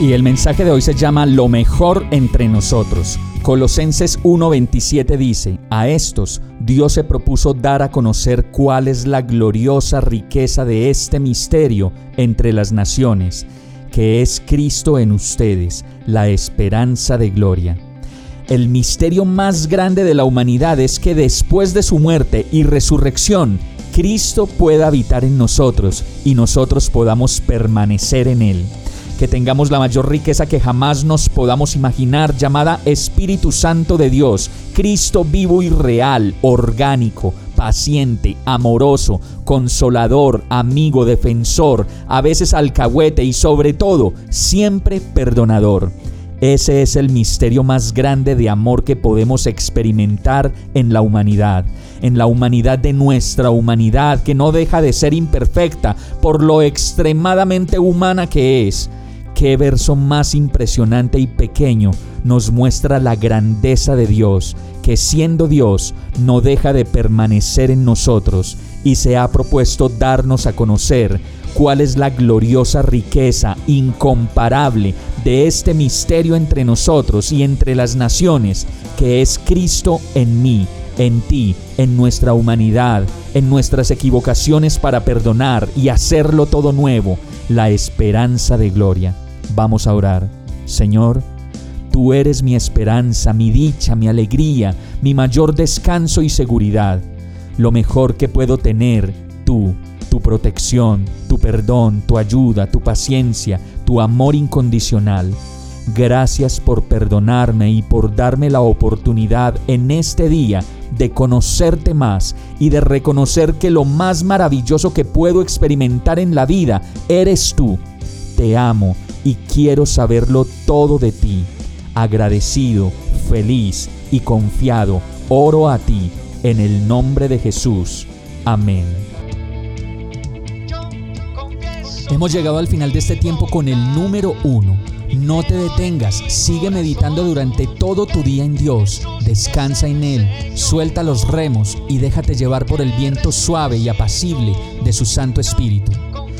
Y el mensaje de hoy se llama Lo mejor entre nosotros. Colosenses 1:27 dice, a estos Dios se propuso dar a conocer cuál es la gloriosa riqueza de este misterio entre las naciones, que es Cristo en ustedes, la esperanza de gloria. El misterio más grande de la humanidad es que después de su muerte y resurrección, Cristo pueda habitar en nosotros y nosotros podamos permanecer en Él que tengamos la mayor riqueza que jamás nos podamos imaginar, llamada Espíritu Santo de Dios, Cristo vivo y real, orgánico, paciente, amoroso, consolador, amigo, defensor, a veces alcahuete y sobre todo, siempre perdonador. Ese es el misterio más grande de amor que podemos experimentar en la humanidad, en la humanidad de nuestra humanidad, que no deja de ser imperfecta por lo extremadamente humana que es qué verso más impresionante y pequeño nos muestra la grandeza de Dios, que siendo Dios no deja de permanecer en nosotros y se ha propuesto darnos a conocer cuál es la gloriosa riqueza incomparable de este misterio entre nosotros y entre las naciones, que es Cristo en mí, en ti, en nuestra humanidad, en nuestras equivocaciones para perdonar y hacerlo todo nuevo, la esperanza de gloria. Vamos a orar. Señor, tú eres mi esperanza, mi dicha, mi alegría, mi mayor descanso y seguridad. Lo mejor que puedo tener, tú, tu protección, tu perdón, tu ayuda, tu paciencia, tu amor incondicional. Gracias por perdonarme y por darme la oportunidad en este día de conocerte más y de reconocer que lo más maravilloso que puedo experimentar en la vida eres tú. Te amo y quiero saberlo todo de ti. Agradecido, feliz y confiado, oro a ti en el nombre de Jesús. Amén. Hemos llegado al final de este tiempo con el número uno. No te detengas, sigue meditando durante todo tu día en Dios, descansa en Él, suelta los remos y déjate llevar por el viento suave y apacible de su Santo Espíritu.